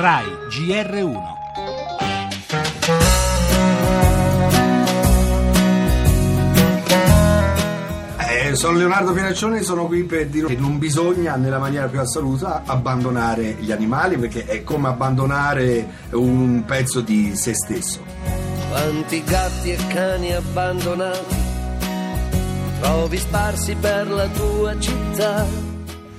RAI GR1 Eh, sono Leonardo Pinaccioni, sono qui per dire che non bisogna nella maniera più assoluta abbandonare gli animali perché è come abbandonare un pezzo di se stesso. Quanti gatti e cani abbandonati trovi sparsi per la tua città.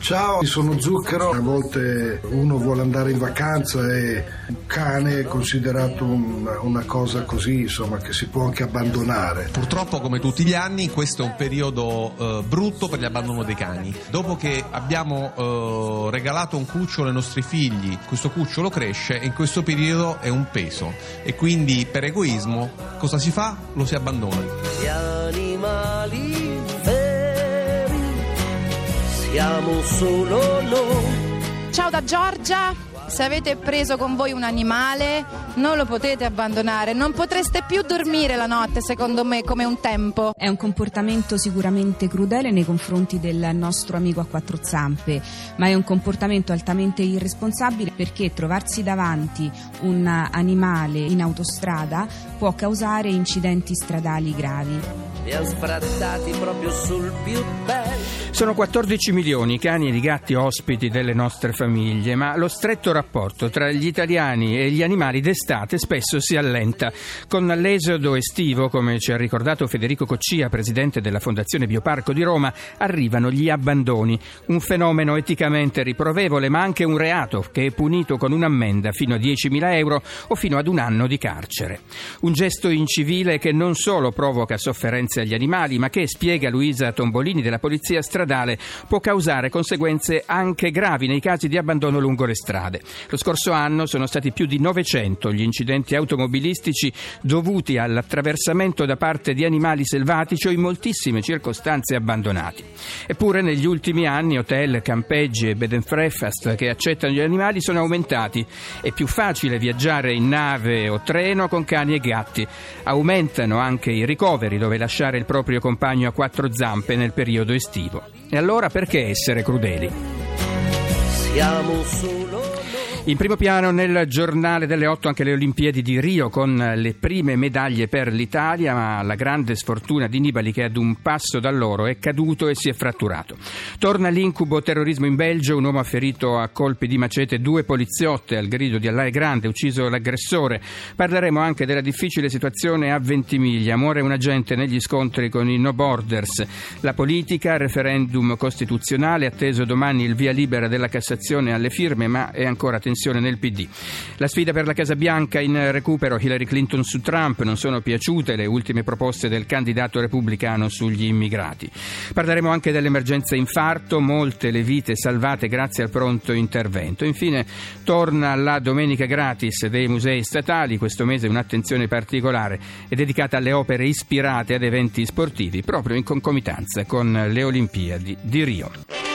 Ciao, sono Zucchero. A volte uno vuole andare in vacanza e un cane è considerato un- una cosa così, insomma, che si può anche abbandonare. Purtroppo, come tutti gli anni, questo è un periodo eh, brutto per l'abbandono dei cani. Dopo che abbiamo eh, regalato un cucciolo ai nostri figli, questo cucciolo cresce e in questo periodo è un peso. E quindi, per egoismo, cosa si fa? Lo si abbandona. Gli animali siamo solo noi. Ciao da Giorgia, se avete preso con voi un animale non lo potete abbandonare, non potreste più dormire la notte secondo me come un tempo. È un comportamento sicuramente crudele nei confronti del nostro amico a quattro zampe, ma è un comportamento altamente irresponsabile perché trovarsi davanti un animale in autostrada può causare incidenti stradali gravi. Li han sfrattati proprio sul più bello. Sono 14 milioni i cani e i gatti ospiti delle nostre famiglie, ma lo stretto rapporto tra gli italiani e gli animali d'estate spesso si allenta. Con l'esodo estivo, come ci ha ricordato Federico Coccia, presidente della Fondazione Bioparco di Roma, arrivano gli abbandoni, un fenomeno eticamente riprovevole, ma anche un reato che è punito con un'ammenda fino a 10.000 euro o fino ad un anno di carcere. Un gesto incivile che non solo provoca sofferenze agli animali, ma che, spiega Luisa Tombolini della Polizia Stradale, può causare conseguenze anche gravi nei casi di abbandono lungo le strade. Lo scorso anno sono stati più di 900 gli incidenti automobilistici dovuti all'attraversamento da parte di animali selvatici o in moltissime circostanze abbandonati. Eppure negli ultimi anni hotel, campeggi e bed and breakfast che accettano gli animali sono aumentati. È più facile viaggiare in nave o treno con cani e gatti. Aumentano anche i ricoveri dove lasciare il proprio compagno a quattro zampe nel periodo estivo. E allora perché essere crudeli? Siamo solo. In primo piano nel giornale delle 8 anche le Olimpiadi di Rio con le prime medaglie per l'Italia, ma la grande sfortuna di Nibali che ad un passo da loro è caduto e si è fratturato. Torna l'incubo terrorismo in Belgio, un uomo ha ferito a colpi di macete due poliziotte al grido di Allah è grande, ucciso l'aggressore. Parleremo anche della difficile situazione a Ventimiglia, muore un agente negli scontri con i No Borders. La politica, referendum costituzionale, atteso domani il via libera della Cassazione alle firme, ma è ancora tensione nel PD. La sfida per la Casa Bianca in recupero Hillary Clinton su Trump, non sono piaciute le ultime proposte del candidato repubblicano sugli immigrati. Parleremo anche dell'emergenza infarto, molte le vite salvate grazie al pronto intervento. Infine torna la domenica gratis dei musei statali, questo mese un'attenzione particolare è dedicata alle opere ispirate ad eventi sportivi, proprio in concomitanza con le Olimpiadi di Rio.